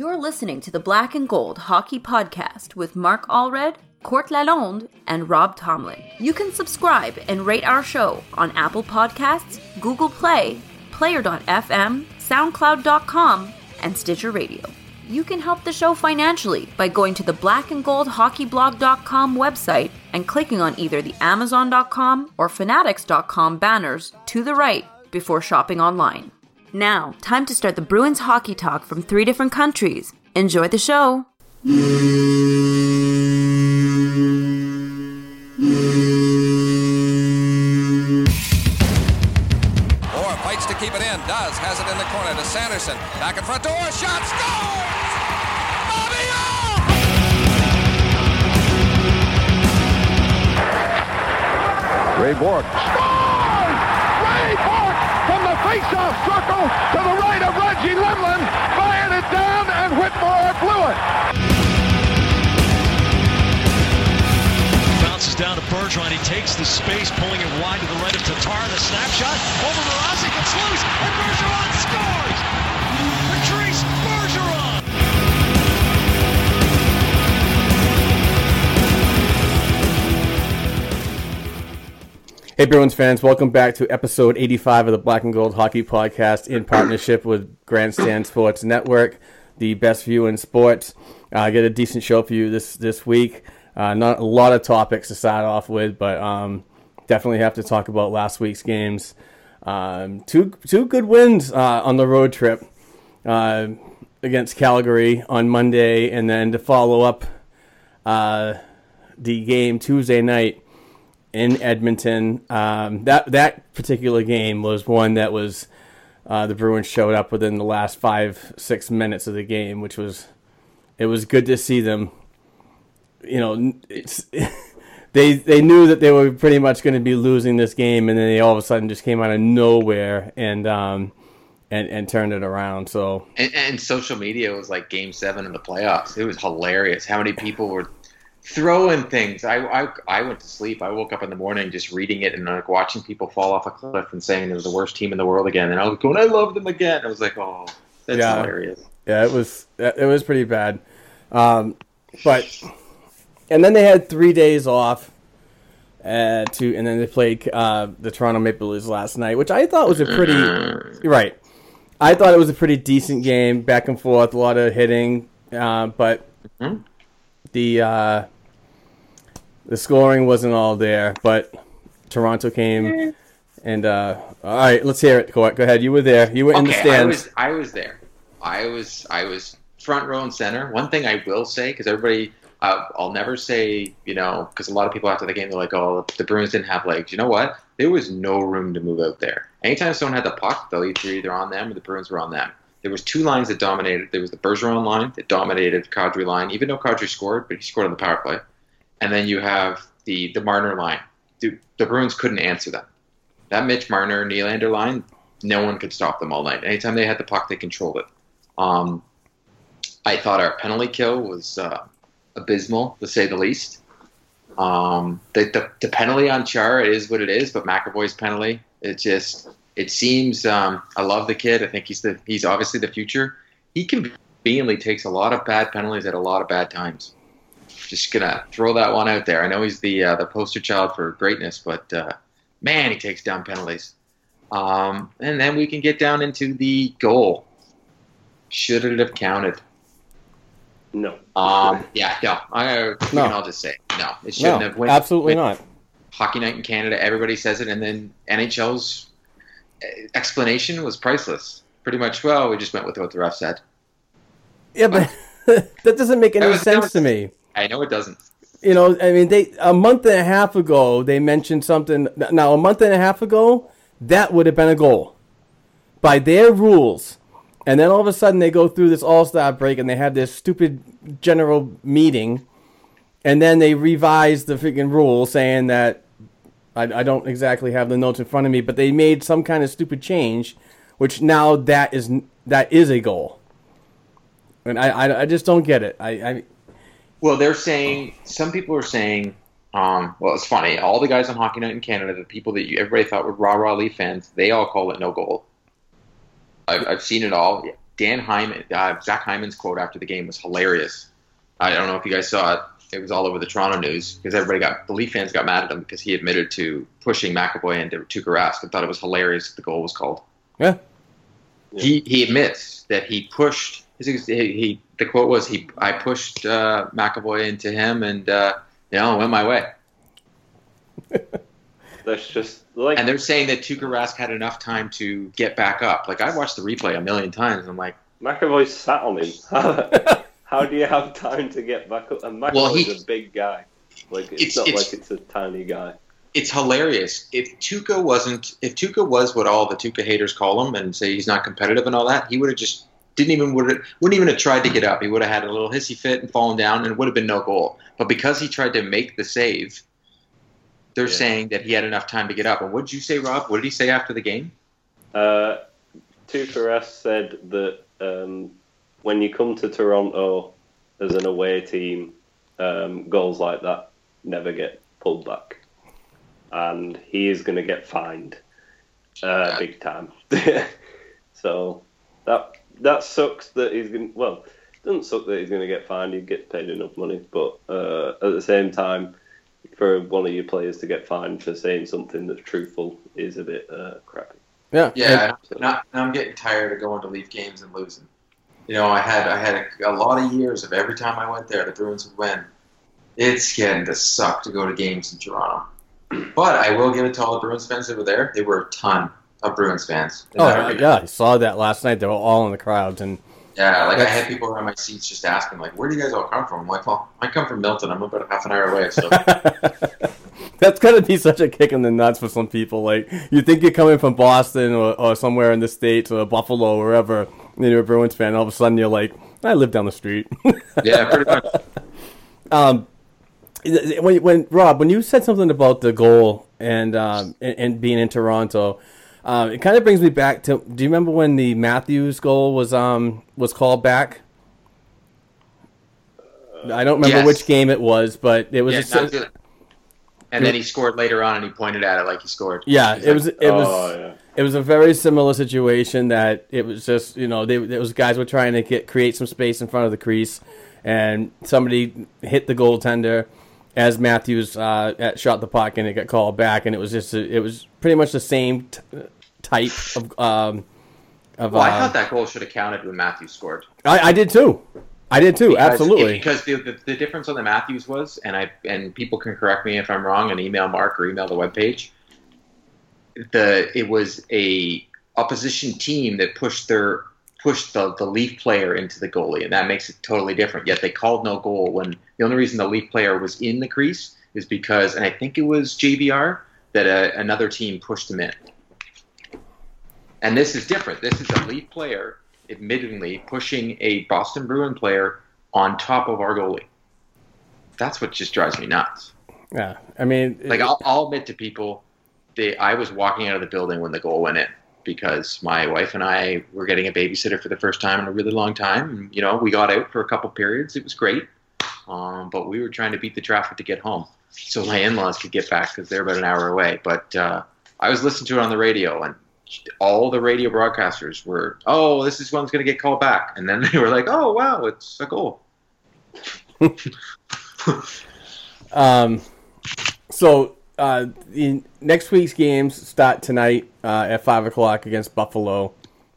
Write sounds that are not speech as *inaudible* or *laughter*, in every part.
You're listening to the Black and Gold Hockey Podcast with Mark Allred, Court Lalonde, and Rob Tomlin. You can subscribe and rate our show on Apple Podcasts, Google Play, Player.fm, SoundCloud.com, and Stitcher Radio. You can help the show financially by going to the blackandgoldhockeyblog.com website and clicking on either the Amazon.com or Fanatics.com banners to the right before shopping online. Now, time to start the Bruins hockey talk from three different countries. Enjoy the show. Orr fights to keep it in. Does. Has it in the corner to Sanderson. Back in front to Orr. Shot. Scores! Bobby Orr! Ray Bourque. Face-off circle to the right of Reggie Lemelin. Fired it down and Whitmore blew it. Bounces down to Bergeron. He takes the space, pulling it wide to the right of Tatar. The snapshot over Mrazek. It's loose, and Bergeron scores. Hey Bruins fans, welcome back to episode 85 of the Black and Gold Hockey Podcast in partnership with Grandstand Sports Network, the best view in sports. I get a decent show for you this this week. Uh, not a lot of topics to start off with, but um, definitely have to talk about last week's games. Um, two two good wins uh, on the road trip uh, against Calgary on Monday, and then to follow up uh, the game Tuesday night in Edmonton. Um, that that particular game was one that was uh, the Bruins showed up within the last five six minutes of the game, which was it was good to see them. You know, *laughs* they they knew that they were pretty much going to be losing this game, and then they all of a sudden just came out of nowhere and um, and and turned it around. So And, and social media was like Game Seven of the playoffs. It was hilarious how many people were throwing things. I, I I went to sleep. I woke up in the morning just reading it and like watching people fall off a cliff and saying they're the worst team in the world again. And I was going, I love them again. I was like, oh, that's Yeah. hilarious. Yeah, it was it was pretty bad. Um, but and then they had three days off uh, to, and then they played uh, the Toronto Maple Leafs last night, which I thought was a pretty *clears throat* right. I thought it was a pretty decent game, back and forth, a lot of hitting, uh, but Mhm. The uh, the scoring wasn't all there. But Toronto came. And uh, all right, let's hear it. Go go ahead. You were there. You were in the Okay, I stands. was I was there. I was I was front row and center. One thing I will say because everybody. Uh, I'll never say, you know, because a lot of people after the game they're like, "Oh, the Bruins didn't have legs." You know what? There was no room to move out there. Anytime someone had the puck, they'll either either on them or the Bruins were on them. There was two lines that dominated. There was the Bergeron line that dominated the Kadri line, even though Kadri scored, but he scored on the power play. And then you have the the Marner line. Dude, the Bruins couldn't answer them. That Mitch Marner Nylander line, no one could stop them all night. Anytime they had the puck, they controlled it. Um, I thought our penalty kill was uh, abysmal, to say the least. Um, the, the, the penalty on Char, it is what it is, but McAvoy's penalty, it just it seems. Um, I love the kid. I think he's the he's obviously the future. He conveniently takes a lot of bad penalties at a lot of bad times. Just gonna throw that one out there. I know he's the uh, the poster child for greatness, but uh, man, he takes down penalties. Um, and then we can get down into the goal. Should it have counted? No. Um, yeah, no. I, we No. can all just say no. It shouldn't no, have. Went, absolutely went- not. Hockey night in Canada, everybody says it, and then NHL's explanation was priceless. Pretty much, well, we just went with what the ref said. Yeah, but *laughs* that doesn't make any was- sense was- to me. I know it doesn't. You know, I mean, they a month and a half ago they mentioned something. Now, a month and a half ago, that would have been a goal by their rules. And then all of a sudden they go through this All Star break and they have this stupid general meeting, and then they revise the freaking rule saying that I, I don't exactly have the notes in front of me, but they made some kind of stupid change, which now that is that is a goal. And I, I, I just don't get it. I, I Well, they're saying some people are saying. Um, well, it's funny. All the guys on Hockey Night in Canada, the people that you, everybody thought were rah rah Leaf fans, they all call it no goal. I've, I've seen it all. Dan Hyman, uh, Zach Hyman's quote after the game was hilarious. I don't know if you guys saw it. It was all over the Toronto news because everybody got the Leaf fans got mad at him because he admitted to pushing McAvoy into Tuukka Rask and thought it was hilarious that the goal was called. Yeah. He he admits that he pushed. He, he the quote was he I pushed uh, McAvoy into him and uh, you know went my way. *laughs* That's just like And they're saying that Tuukka Rask had enough time to get back up. Like I watched the replay a million times. I'm like, McAvoy sat on him. *laughs* *laughs* How, do you have time to get back up? And McAvoy's Well, he- a big guy. Like it's, It's- not it's- like it's a tiny guy. it's hilarious. If Tuukka wasn't, if Tuukka was what all the Tuukka haters call him and say he's not competitive and all that, he would have just didn't even would wouldn't even have tried to get up. He would have had a little hissy fit and fallen down, and it would have been no goal. But because he tried to make the save, they're Yeah. saying that he had enough time to get up. And what did you say, Rob? What did he say after the game? Uh, Tuukka said that um, when you come to Toronto as an away team, um, goals like that never get pulled back, and he is going to get fined uh, big time. *laughs* so that that sucks that he's going. Well, it doesn't suck that he's going to get fined. He gets paid enough money, but uh, at the same time. For one of your players to get fined for saying something that's truthful is a bit uh, crappy. Yeah. Yeah, not, I'm getting tired of going to Leaf games and losing. You know, I had I had a, a lot of years of every time I went there, the Bruins would win. It's getting to suck to go to games in Toronto. But I will give it to all the Bruins fans that were there. They were a ton of Bruins fans. Oh yeah, I saw that last night. They were all in the crowds, and Yeah, like I had people around my seats just asking, like, "Where do you guys all come from?" I'm like, "Well, I come from Milton. I'm about a half an hour away." So *laughs* that's gotta be such a kick in the nuts for some people. Like you think you're coming from Boston or, or somewhere in the states or Buffalo or wherever, and you're a Bruins fan. All of a sudden, you're like, I live down the street. *laughs* yeah, pretty much. um, when, when Rob, when you said something about the goal and um, and, and being in Toronto, um, it kind of brings me back to. Do you remember when the Matthews goal was um was called back? I don't remember Yes. which game it was, but it was Yeah, good. And then he scored later on, and he pointed at it like he scored. yeah. He's It like, was it was oh, yeah. it was a very similar situation that it was just you know they was guys were trying to get create some space in front of the crease, and somebody hit the goaltender as Matthews uh, shot the puck and it got called back, and it was just a, it was pretty much the same t- type of um of. Well, I uh, thought that goal should have counted when Matthews scored. I, I did too. I did too. Because- absolutely. Because the, the, the difference on the Matthews was, and I and people can correct me if I'm wrong, and email Mark or email the webpage. The it was a opposition team that pushed their pushed the, the Leaf player into the goalie, and that makes it totally different. Yet they called no goal when the only reason the Leaf player was in the crease is because, and I think it was JVR that uh another team pushed him in. And this is different. This is a Leaf player, admittedly, pushing a Boston Bruin player on top of our goalie. That's what just drives me nuts. yeah. I mean, Like I'll, I'll admit to people, they, I was walking out of the building when the goal went in because my wife and I were getting a babysitter for the first time in a really long time. And, you know, we got out for a couple periods. It was great, um, but we were trying to beat the traffic to get home so my in-laws could get back because they're about an hour away. But uh, I was listening to it on the radio and. All the radio broadcasters were, oh, this is one's going to get called back, and then *laughs* they were like, oh, wow, it's a goal. *laughs* Um, so uh, the next week's games start tonight uh, at five o'clock against Buffalo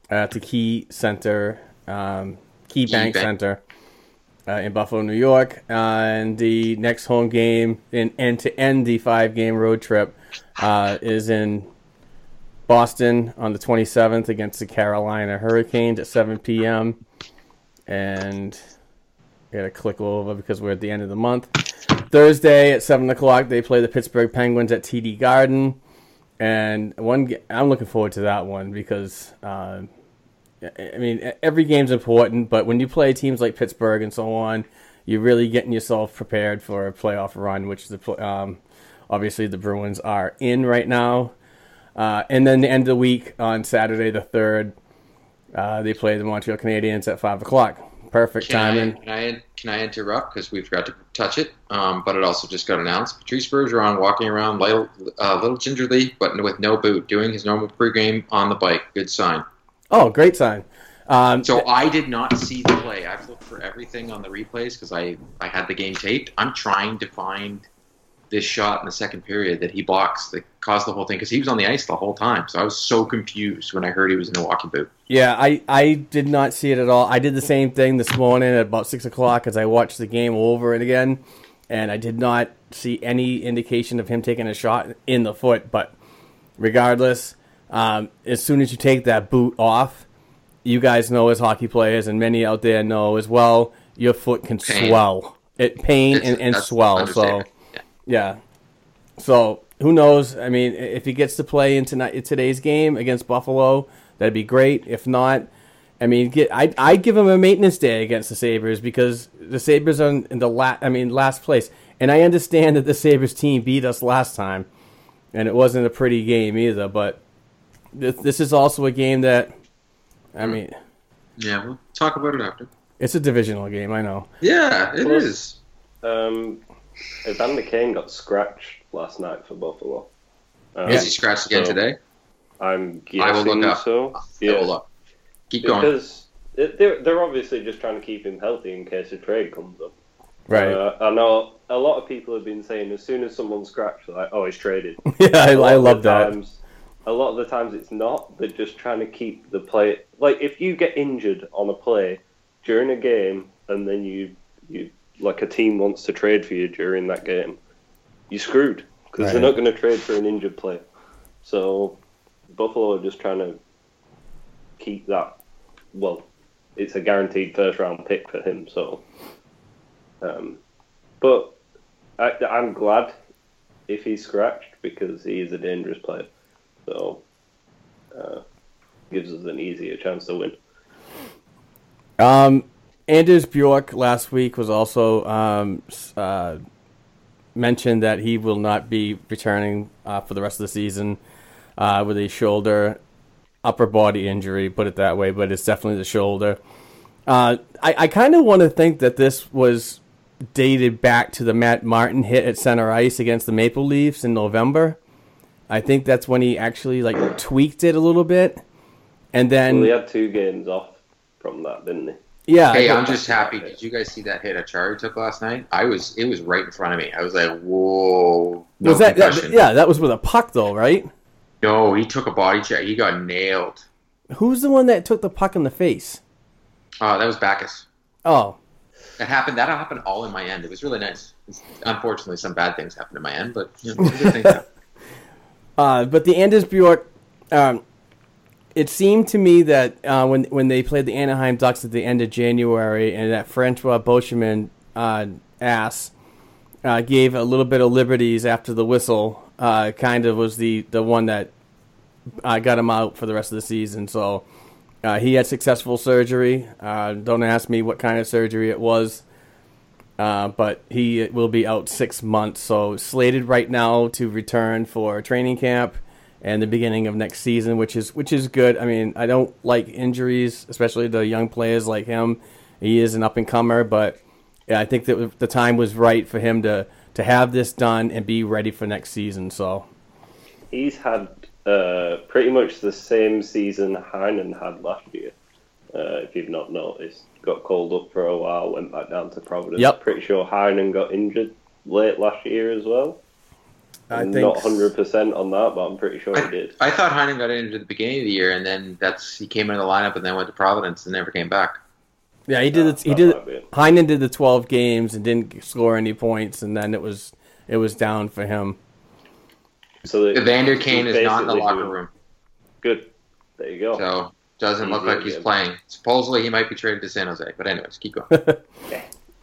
at the Key Center, um, Key Bank Bank. Center uh, in Buffalo, New York. And the next home game, in, and to end the five-game road trip, uh, is in Boston on the 27th against the Carolina Hurricanes at 7 p.m. And I gotta click over because we're at the end of the month. Thursday at seven o'clock, they play the Pittsburgh Penguins at TD Garden, and one I'm looking forward to that one because uh, I I mean every game's important, but when you play teams like Pittsburgh and so on, you're really getting yourself prepared for a playoff run, which the um, obviously the Bruins are in right now. Uh, and then the end of the week on Saturday the third, uh, they play the Montreal Canadiens at five o'clock. Perfect Can I, timing. can I can I interrupt because we forgot to touch it? Um, but it also just got announced. Patrice Bergeron walking around little, uh, little gingerly, but with no boot, doing his normal pregame on the bike. Good sign. Oh, great sign. Um, So I did not see the play. I've looked for everything on the replays because I, I had the game taped. I'm trying to find this shot in the second period that he blocks that caused the whole thing because he was on the ice the whole time. So I was so confused when I heard he was in a walking boot. Yeah, I, I did not see it at all. I did the same thing this morning at about six o'clock as I watched the game over and again, and I did not see any indication of him taking a shot in the foot. But regardless, um, as soon as you take that boot off, you guys know as hockey players, and many out there know as well, your foot can Pain. swell. It pain It's- and, and swell. So. Yeah. yeah. So who knows? I mean, if he gets to play in tonight today's game against Buffalo, that'd be great. If not, I mean, get I I give him a maintenance day against the Sabres because the Sabres are in the la- I mean last place, and I understand that the Sabres team beat us last time, and it wasn't a pretty game either. But this, this is also a game that, I mean, Yeah, we'll talk about it after. it's a divisional game. I know. Yeah, it Plus- is. Um, Evander Kane got scratched last night for Buffalo. Um, Is he scratched again so today? I'm I will guessing look up. so. Yeah. Yeah, look. Keep going. because it, they're they're obviously just trying to keep him healthy in case a trade comes up. Right. Uh, I know a lot of people have been saying as soon as someone's scratched, they're like, oh, he's traded. *laughs* yeah, I, A lot I love that. Times, a lot of the times it's not. They're just trying to keep the play. Like if you get injured on a play during a game, and then you you like a team wants to trade for you during that game, you're screwed because Right. they're not going to trade for an injured player. So Buffalo are just trying to keep that. Well, it's a guaranteed first round pick for him. So, um, but I, I'm glad if he's scratched because he is a dangerous player. So, uh, gives us an easier chance to win. Um, Anders Bjork last week was also um, uh, mentioned that he will not be returning uh, for the rest of the season uh, with a shoulder upper body injury, put it that way, but it's definitely the shoulder. Uh, I, I kind of want to think that this was dated back to the Matt Martin hit at center ice against the Maple Leafs in November. I think that's when he actually like tweaked it a little bit, and then Well, he had two games off from that, didn't he? yeah, Hey, I- I'm just happy. Did you guys see that hit Acciari took last night? I was. It was right in front of me. I was like, "Whoa!" No was that, that yeah that was with a puck though right No, he took a body check. He got nailed. who's the one that took the puck in the face Oh, that was Backes. oh That happened. That happened all in my end. It was really nice. Unfortunately, some bad things happened in my end, but you know, good things happen. Uh, but the Anders Bjork um, it seemed to me that uh, when when they played the Anaheim Ducks at the end of January and that Francois Beauchemin uh, ass uh, gave a little bit of liberties after the whistle uh, kind of was the, the one that uh, got him out for the rest of the season. So he had successful surgery. Don't ask me what kind of surgery it was uh, but he will be out six months. So slated right now to return for training camp and the beginning of next season, which is which is good. I mean, I don't like injuries, especially the young players like him. He is an up and comer, but I think that the time was right for him to to have this done and be ready for next season. So He's had uh, pretty much the same season Heinen had last year. Uh, if you've not noticed, got called up for a while, went back down to Providence. Yep. Pretty sure Heinen got injured late last year as well. I I'm think not hundred percent on that, but I'm pretty sure he did. I thought Heinen got injured at the beginning of the year, and then that's he came into the lineup and then went to Providence and never came back. yeah, he did. Yeah, he did. might. Heinen did the twelve games and didn't score any points, and then it was it was down for him. So that- Evander Kane is not in the locker room, Good. There you go. so doesn't look Easy like he's again. playing. Supposedly he might be traded to San Jose, but anyways, keep going. *laughs*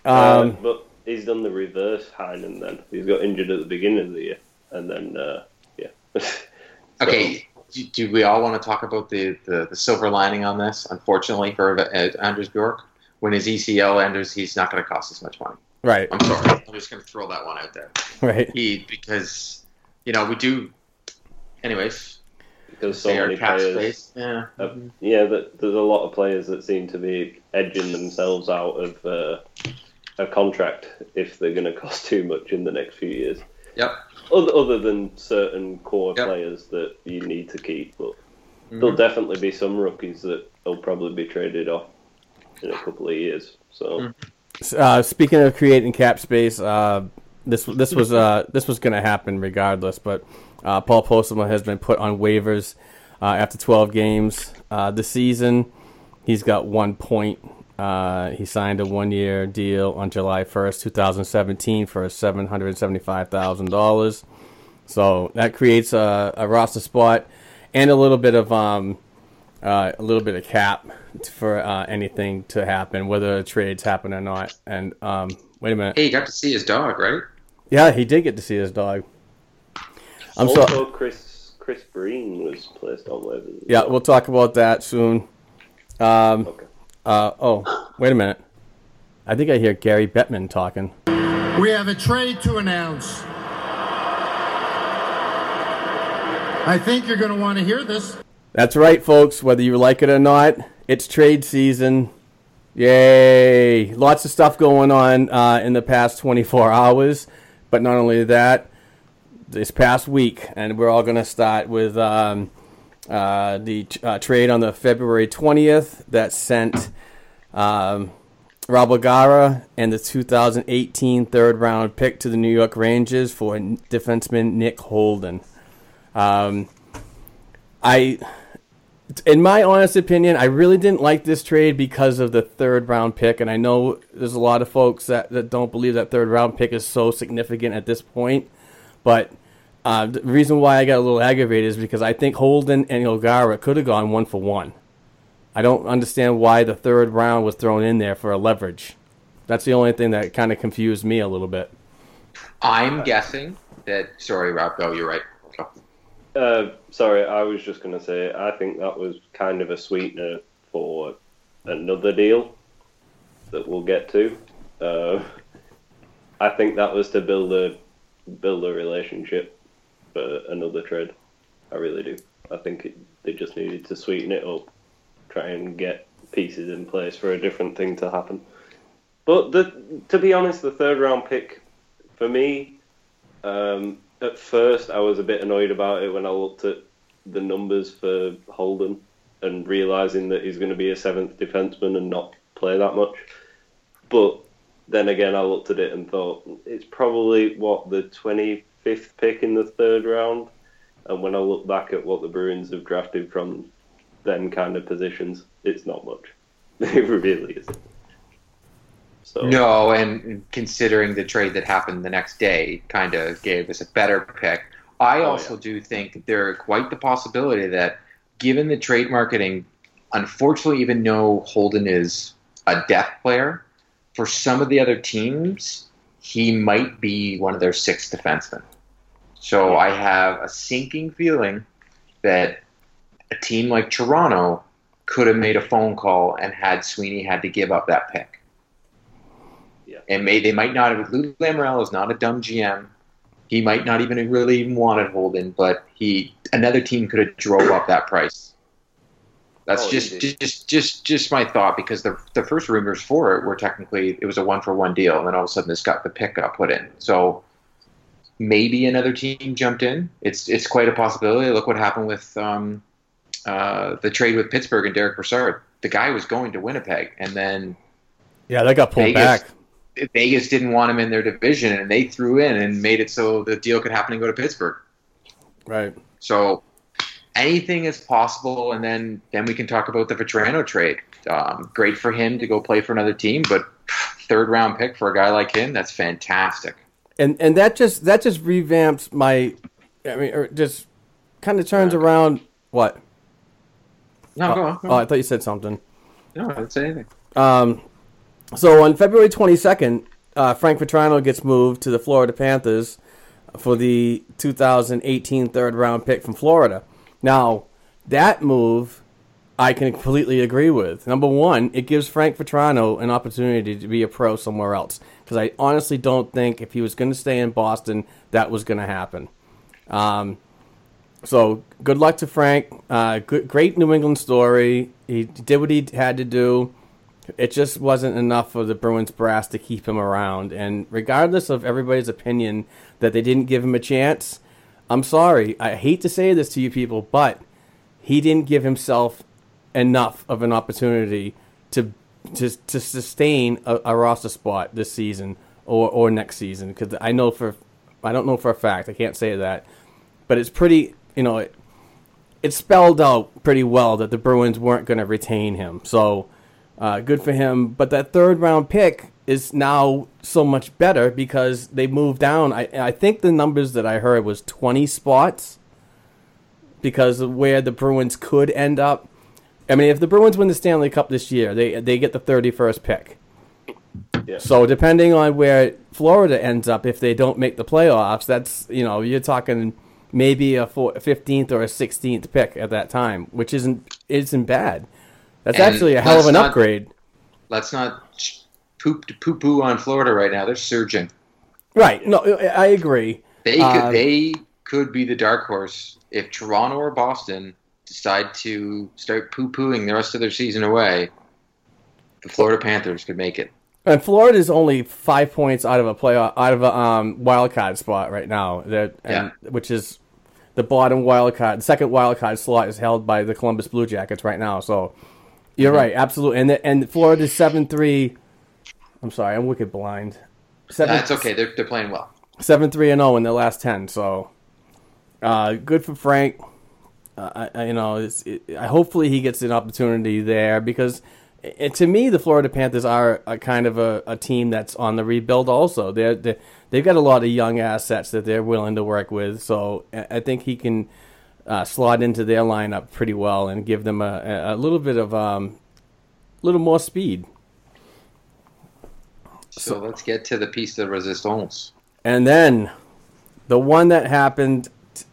Uh, Um, but he's done the reverse Heinen then. He's got injured at the beginning of the year, and then uh, yeah. *laughs* So, Okay, do, do we all want to talk about the, the, the silver lining on this? Unfortunately for uh, Anders Bjork, when his ECL enters, he's not going to cost us much money. right, I'm sorry. I'm just going to throw that one out there. right. He because you know we do. Anyways, because so many players. space. Yeah. Uh, yeah, that, there's a lot of players that seem to be edging themselves out of uh, a contract if they're going *laughs* to cost too much in the next few years. Yep. Other, other than certain core Yep. players that you need to keep, but there'll definitely be some rookies that will probably be traded off in a couple of years. So Uh, speaking of creating cap space, uh, this this was uh, this was going to happen regardless. But uh, Paul Postma has been put on waivers uh, after 12 games uh, this season. He's got one point. Uh, he signed a one-year deal on July 1st, 2017, for $775,000. So that creates a, a roster spot and a little bit of um, uh, a little bit of cap for anything to happen, whether trades happen or not. And um, wait a minute, Hey, you got to see his dog, right? yeah, he did get to see his dog. I'm also, so Chris Chris Breen was placed on waivers. as yeah, well. we'll talk about that soon. Um, Okay. uh, oh, wait a minute, I think I hear Gary Bettman talking. We have a trade to announce. I think you're going to want to hear this. That's right, folks. Whether you like it or not, it's trade season. Yay! Lots of stuff going on uh, in the past 24 hours. But not only that, this past week, and we're all going to start with um, uh, the uh, trade on the February 20th that sent um, Rob O'Gara and the 2018 third round pick to the New York Rangers for defenseman Nick Holden. Um, I in my honest opinion, I really didn't like this trade because of the third round pick, and I know there's a lot of folks that, that don't believe that third round pick is so significant at this point. But uh, the reason why I got a little aggravated is because I think Holden and O'Gara could have gone one for one. I don't understand why the third round was thrown in there for a leverage. That's the only thing that kind of confused me a little bit. I'm guessing that. Sorry, Rob. Go. You're right. Uh, sorry, I was just going to say I think that was kind of a sweetener for another deal that we'll get to. Uh, I think that was to build a build a relationship for another trade. I really do. I think it, they just needed to sweeten it up, try and get pieces in place for a different thing to happen. But the, to be honest, the third round pick for me, um, at first I was a bit annoyed about it when I looked at the numbers for Holden and realizing that he's going to be a seventh defenseman and not play that much. But then again, I looked at it and thought it's probably what the 25th pick in the third round. And when I look back at what the Bruins have drafted from them kind of positions, it's not much. *laughs* It really isn't. So No, and considering the trade that happened the next day, kind of gave us a better pick. I Oh, also yeah. do think there quite the possibility that, given the trade marketing, unfortunately, even though Holden is a depth player, for some of the other teams, he might be one of their six defensemen. So I have a sinking feeling that a team like Toronto could have made a phone call and had Sweeney had to give up that pick and may they might not have. Lou Lamoriello is not a dumb GM. He might not even really even wanted Holden, but he another team could have drove up that price. That's Oh, just, indeed. just just just my thought because the the first rumors for it were technically it was a one for one deal, and then all of a sudden this got the pick got put in. So maybe another team jumped in. It's it's quite a possibility. Look what happened with um, uh, the trade with Pittsburgh and Derek Brassard. The guy was going to Winnipeg, and then Yeah, that got pulled Vegas- back. Vegas didn't want him in their division, and they threw in and made it so the deal could happen and go to Pittsburgh. Right. So anything is possible, and then then we can talk about the Vatrano trade. Um, great for him to go play for another team, but third round pick for a guy like him, that's fantastic. and and that just that just revamps my i mean or just kind of turns around what No, go on. Go oh i thought you said something No, I didn't say anything. um so on february 22nd uh, frank Vatrano gets moved to the florida panthers for the 2018 third round pick from florida now that move I can completely agree with. Number one, it gives Frank Vatrano an opportunity to be a pro somewhere else. Because I honestly don't think if he was going to stay in Boston, that was going to happen. Um, so good luck to Frank. Uh, good, great New England story. He did what he had to do. It just wasn't enough for the Bruins brass to keep him around. And regardless of everybody's opinion that they didn't give him a chance, I'm sorry. I hate to say this to you people, but he didn't give himself enough of an opportunity to to, to sustain a, a roster spot this season or, or next season because I know for I don't know for a fact I can't say that, but it's pretty you know it, it spelled out pretty well that the Bruins weren't going to retain him. So uh, good for him. But that third round pick is now so much better because they moved down. I I think the numbers that I heard was twenty spots because of where the Bruins could end up. I mean, if the Bruins win the Stanley Cup this year, they they get the thirty first pick. Yeah. So depending on where Florida ends up, if they don't make the playoffs, that's you know you're talking maybe a fifteenth or a sixteenth pick at that time, which isn't isn't bad. That's And actually a hell of an not- upgrade. Let's not poop to poo poo on Florida right now. They're surging. Right? No, I agree. They could Uh, they could be the dark horse if Toronto or Boston decide to start poo pooing the rest of their season away. The Florida Panthers could make it. And Florida is only five points out of a playoff, out of a um, wild card spot right now. That and, which is the bottom wild card. The second wild card slot is held by the Columbus Blue Jackets right now. So you're right, absolutely. And the, and Florida's seven three. I'm sorry, I'm wicked blind. Seven, That's okay. They're, they're playing well. seven three and zero in the last ten. So, uh, good for Frank. Uh, I, I, you know, it's, it, I hopefully he gets an opportunity there because, it, to me, the Florida Panthers are a kind of a, a team that's on the rebuild. Also, they're, they're they've got a lot of young assets that they're willing to work with. So I think he can uh, slot into their lineup pretty well and give them a, a- a little bit of um, little more speed. So, let's get to the piece de resistance. And then the one that happened t-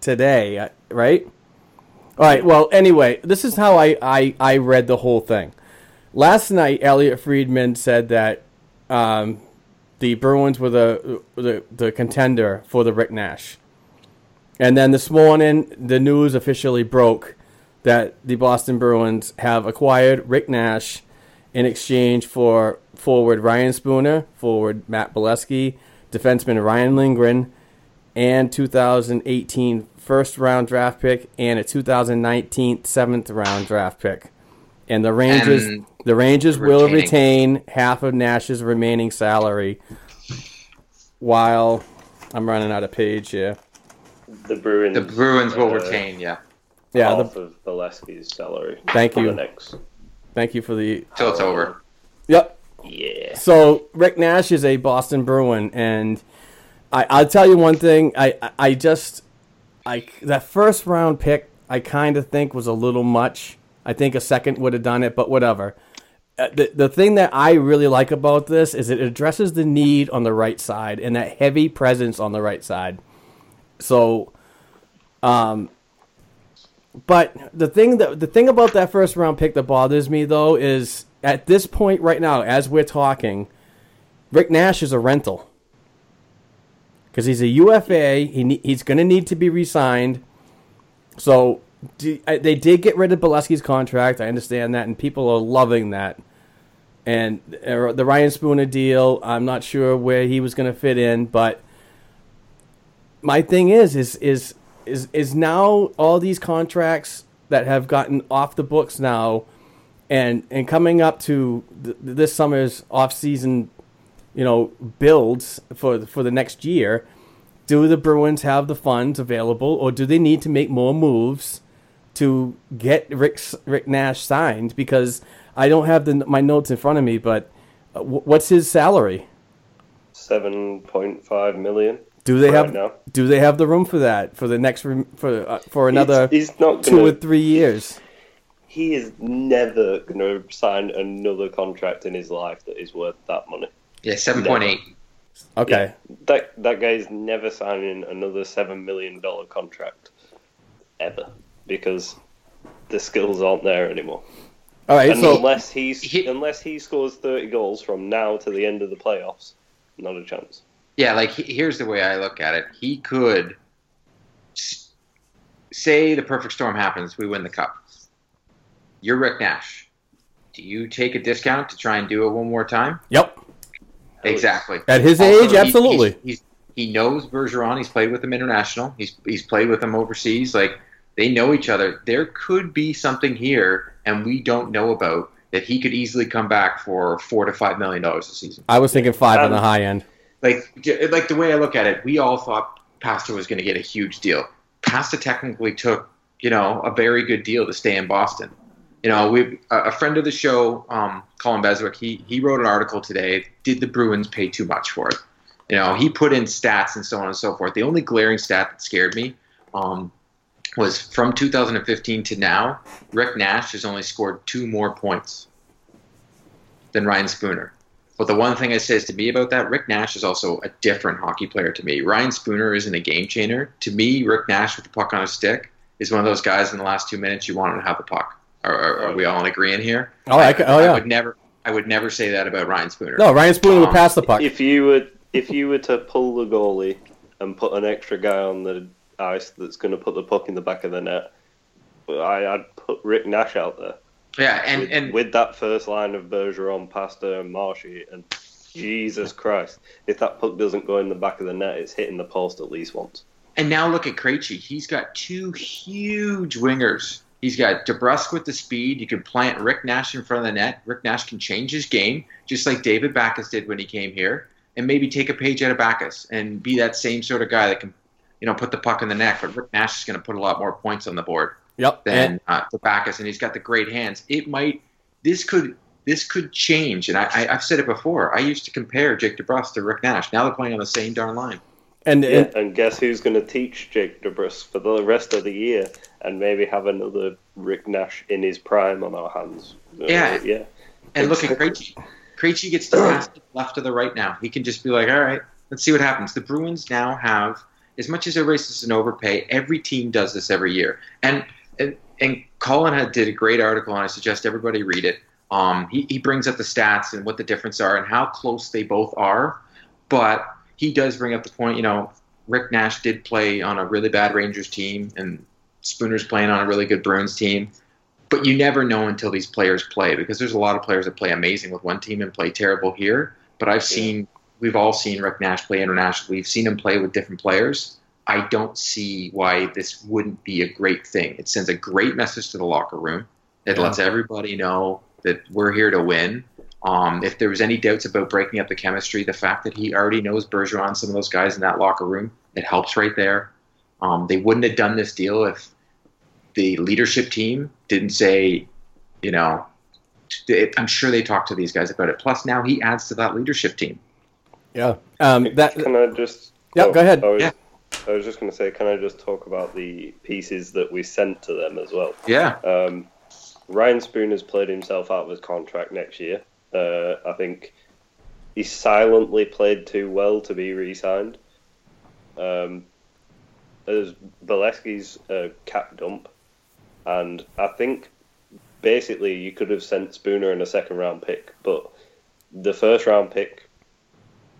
today, uh, right? All right. Well, anyway, this is how I, I, I read the whole thing. Last night, Elliotte Friedman said that um, the Bruins were the, the the contender for the Rick Nash. And then this morning, the news officially broke that the Boston Bruins have acquired Rick Nash in exchange for forward Ryan Spooner, forward Matt Beleskey, defenseman Ryan Lindgren, and 2018 first round draft pick and a 2019 seventh round draft pick. And the Rangers, And the Rangers will retain half of Nash's remaining salary. While I'm running out of page here. The Bruins. The Bruins will uh, retain. Yeah. Yeah, half the, of Beleskey's salary. Thank you. The next. thank you for the. Till it's over. Yep, Yeah. So Rick Nash is a Boston Bruin, and I, I'll tell you one thing. I, I- I just, I that first round pick, I kind of think was a little much. I think a second would have done it, but whatever. Uh, the the thing that I really like about this is it addresses the need on the right side and that heavy presence on the right side. So, um, but the thing that the thing about that first round pick that bothers me though is at this point right now, as we're talking, Rick Nash is a rental because he's a UFA. He he's going to need to be re-signed. So they did get rid of Beleskey's contract. I understand that, and people are loving that. And uh, the Ryan Spooner deal, I'm not sure where he was going to fit in, but my thing is, is is is is now all these contracts that have gotten off the books now, and and coming up to th- this summer's off season, you know, builds for for the next year. Do the Bruins have the funds available, or do they need to make more moves to get Rick Rick Nash signed? Because I don't have the my notes in front of me, but uh, what's his salary? Seven point five million. Do they have now. do they have the room for that for the next rem- for uh, for another He's, he's not two gonna, or three years? He is never going to sign another contract in his life that is worth that money. Yeah. Seven point eight. Okay, That that guy's never signing another seven million dollar contract ever because the skills aren't there anymore. all right. And So unless he's he- unless he scores thirty goals from now to the end of the playoffs, not a chance. Yeah, like here's the way I look at it. He could say the perfect storm happens, we win the cup. You're Rick Nash. Do you take a discount to try and do it one more time? yep, Exactly. At his Also, age, he- absolutely. He's, he's, he knows Bergeron. He's played with him international. He's he's played with him overseas. Like They know each other. There could be something here, and we don't know about that. He could easily come back for four to five million dollars a season. I was thinking five on Um, the high end. Like, like the way I look at it, we all thought Pasta was going to get a huge deal. Pasta technically took, you know, a very good deal to stay in Boston. You know, we a friend of the show, um, Colin Beswick, he he wrote an article today. Did the Bruins pay too much for it? You know, he put in stats and so on and so forth. The only glaring stat that scared me um, was from 2015 to now, Rick Nash has only scored two more points than Ryan Spooner. But the one thing it says to me about that, Rick Nash is also a different hockey player to me. Ryan Spooner isn't a game changer. To me, Rick Nash with the puck on his stick is one of those guys in the last two minutes you want to have the puck. Are, are, are we all in agreeing here? Oh, I, ca- oh I yeah. would never, I would never say that about Ryan Spooner. No, Ryan Spooner would Um, pass the puck. If you were if you were to pull the goalie and put an extra guy on the ice that's going to put the puck in the back of the net, I, I'd put Rick Nash out there Yeah, and with, and with that first line of Bergeron, Pasta, and uh, Marshy, and Jesus Christ, if that puck doesn't go in the back of the net, it's hitting the post at least once. And now look at Krejci. He's got two huge wingers. He's got DeBrusk with the speed. You can plant Rick Nash in front of the net. Rick Nash can change his game, just like David Backes did when he came here, and maybe take a page out of Backes and be that same sort of guy that can, you know, put the puck in the net. But Rick Nash is going to put a lot more points on the board Yep. than And, uh, the Backes, and he's got the great hands. It might. This could. This could change, and I, I, I've said it before. I used to compare Jake DeBrusk to Rick Nash. Now they're playing on the same darn line. and, Yeah, and and guess who's going to teach Jake DeBrusk for the rest of the year, and maybe have another Rick Nash in his prime on our hands? Uh, Yeah. yeah. And look at Krejci. Krejci gets to pass the *clears throat* left to the right now. He can just be like, all right, let's see what happens. The Bruins now have, as much as everybody says an overpay, every team does this every year. And and, and Colin had did a great article, and I suggest everybody read it. Um, he, he brings up the stats and what the difference are and how close they both are. But he does bring up the point, you know, Rick Nash did play on a really bad Rangers team, and Spooner's playing on a really good Bruins team but you never know until these players play because there's a lot of players that play amazing with one team and play terrible here. But I've seen, we've all seen Rick Nash play internationally. We've seen him play with different players. I don't see why this wouldn't be a great thing. It sends a great message to the locker room. It Yeah. lets everybody know that we're here to win. Um, if there was any doubts about breaking up the chemistry, the fact that he already knows Bergeron, some of those guys in that locker room, it helps right there. Um, they wouldn't have done this deal if the leadership team didn't say, you know, I'm sure they talked to these guys about it. Plus, now he adds to that leadership team. yeah. Um, that Can I just? Yeah, go ahead. I was, Yeah. I was just going to say, can I just talk about the pieces that we sent to them as well? Yeah, Um, Ryan Spooner's played himself out of his contract next year. Uh, I think he silently played too well to be re-signed. Um, there's Beleskey's uh, cap dump, and I think basically you could have sent Spooner in a second round pick, but the first round pick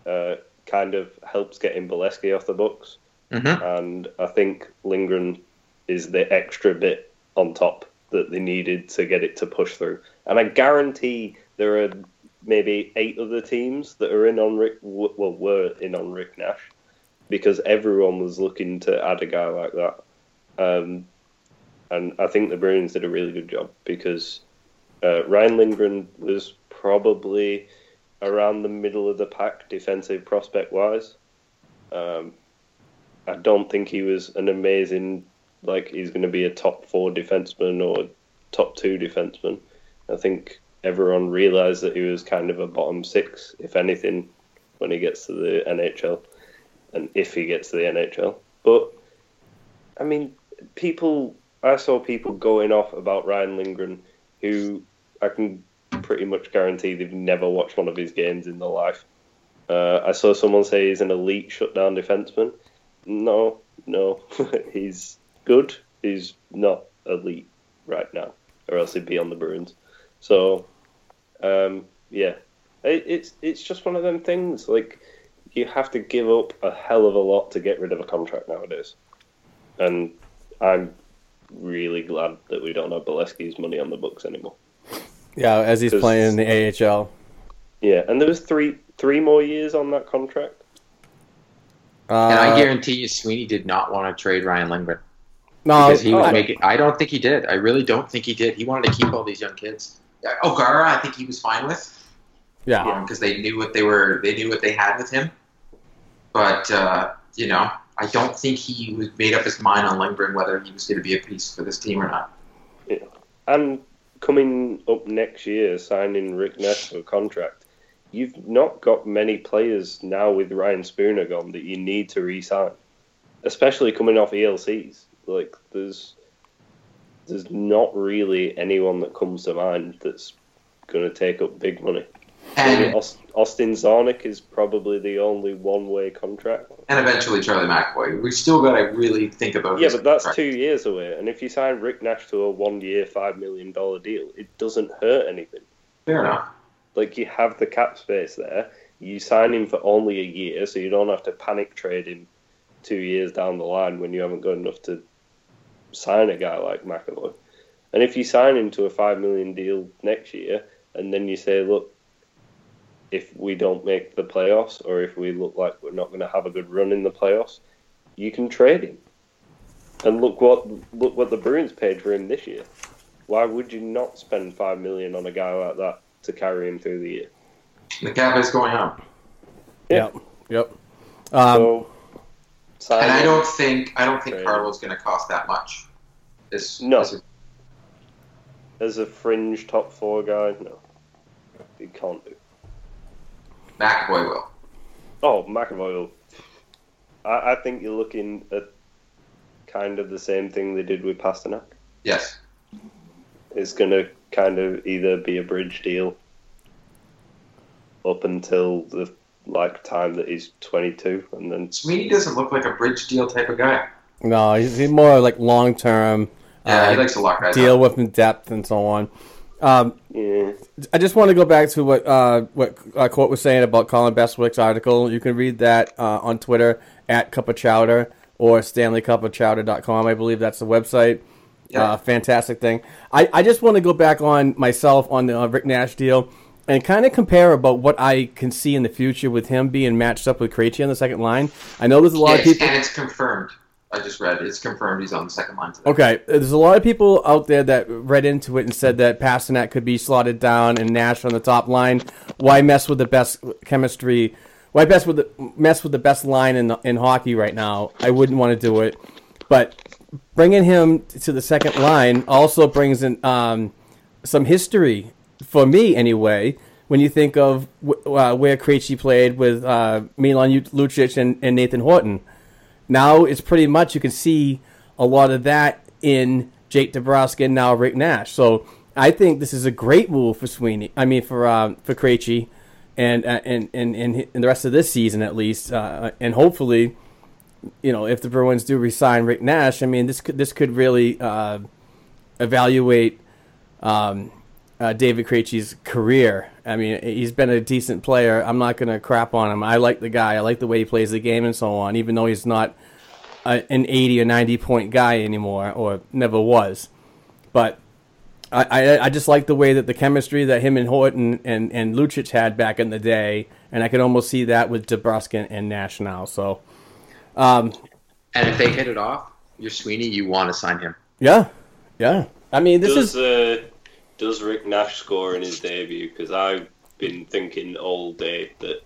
uh, kind of helps getting Beleskey off the books Mhm. and I think Lindgren is the extra bit on top that they needed to get it to push through. And I guarantee there are maybe eight other teams that are in on Rick, well, were in on Rick Nash because everyone was looking to add a guy like that. Um, and I think the Bruins did a really good job because uh, Ryan Lindgren was probably around the middle of the pack defensive prospect wise. Um, I don't think he was an amazing, like he's going to be a top four defenseman or top two defenseman. I think everyone realised that he was kind of a bottom six, if anything, when he gets to the NHL, and if he gets to the NHL. But I mean, people. I saw people going off about Ryan Lindgren, who I can pretty much guarantee they've never watched one of his games in their life. Uh, I saw someone say he's an elite shutdown defenseman. No, no, *laughs* he's good. He's not elite right now, or else he'd be on the Bruins. So, um, yeah, it, it's it's just one of them things. Like you have to give up a hell of a lot to get rid of a contract nowadays, and I'm really glad that we don't have Beleskey's money on the books anymore. yeah, as he's playing in the AHL. Yeah, and there was three three more years on that contract. Uh, and I guarantee you, Sweeney did not want to trade Ryan Lindgren. No, because he was oh, making. I don't think he did. I really don't think he did. He wanted to keep all these young kids. Yeah, O'Gara, I think he was fine with. yeah. because they knew what they were. They knew what they had with him. But uh, you know, I don't think he was made up his mind on Lindgren whether he was going to be a piece for this team or not. Yeah. And coming up next year, signing Rick Nash for a contract, you've not got many players now with Ryan Spooner gone that you need to re-sign, especially coming off ELCs. Like there's there's not really anyone that comes to mind that's going to take up big money. And Austin Czarnik is probably the only one-way contract. and eventually Charlie McAvoy. We've still got to really think about. Yeah, but that's contract. two years away. And if you sign Rick Nash to a one-year, five million dollar deal, it doesn't hurt anything. Fair enough. Like you have the cap space there. You sign him for only a year, so you don't have to panic trade him two years down the line when you haven't got enough to sign a guy like McAvoy. And if you sign him to a five million deal next year, and then you say, look, if we don't make the playoffs, or if we look like we're not going to have a good run in the playoffs, you can trade him. And look what look what the Bruins paid for him this year. Why would you not spend five million on a guy like that to carry him through the year? The cap is going up, Yep. Yep. Um, so, sign and I don't think I don't think Right. Carlo's going to cost that much. This, No. this is- as a fringe top four guy, no, he can't do. McAvoy will. Oh, McAvoy. will- I, I think you're looking at kind of the same thing they did with Pastrnak. Yes. It's going to kind of either be a bridge deal up until the like time that he's 22, and then Sweeney doesn't look like a bridge deal type of guy. no, he's, he's more like long term. Yeah, he likes to lock guys deal up. with in depth and so on. Um, yeah, I just want to go back to what uh, what uh, Court was saying about Colin Bestwick's article. You can read that uh, on Twitter at Cup of Chowder or StanleyCupofChowder.com. I believe that's the website. Yeah. Uh, fantastic thing. I, I just want to go back on myself on the uh, Rick Nash deal and kind of compare about what I can see in the future with him being matched up with Krejci on the second line. I know there's a lot of people. and it's confirmed. I just read it's confirmed he's on the second line today. Okay, there's a lot of people out there that read into it and said that Pastrnak could be slotted down and Nash on the top line. Why mess with the best chemistry? Why mess with the mess with the best line in in hockey right now? I wouldn't want to do it, but bringing him to the second line also brings in um, some history for me anyway. When you think of uh, where Krejci played with uh, Milan Lucic and, and Nathan Horton now it's pretty much you can see a lot of that in Jake DeBrusk and now Rick Nash. So I think this is a great move for Sweeney. I mean for uh, for Krejci and uh, and and and in the rest of this season at least, uh, and hopefully, you know, if the Bruins do resign Rick Nash, I mean this could this could really uh, evaluate um, uh, David Krejci's career. I mean, he's been a decent player. I'm not going to crap on him. I like the guy. I like the way he plays the game and so on, even though he's not a, an 80 or 90 point guy anymore, or never was. But I, I, I just like the way that the chemistry that him and Horton and, and Lucic had back in the day, and I can almost see that with DeBrusk and, and Nash now. So, um, And if they hit it off, you're Sweeney. You want to sign him. yeah, yeah. I mean, this does is uh, does Rick Nash score in his debut? Because I've been thinking all day that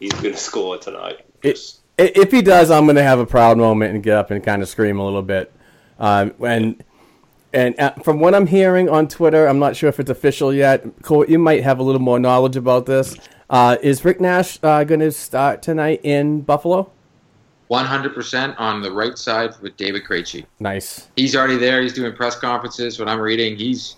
he's going to score tonight. It, if he does, I'm going to have a proud moment and get up and kind of scream a little bit. Um, and and uh, from what I'm hearing on Twitter, I'm not sure if it's official yet. Cole, you might have a little more knowledge about this. Uh, is Rick Nash uh, going to start tonight in Buffalo? 100% on the right side with David Krejci. Nice. He's already there. He's doing press conferences. What I'm reading, he's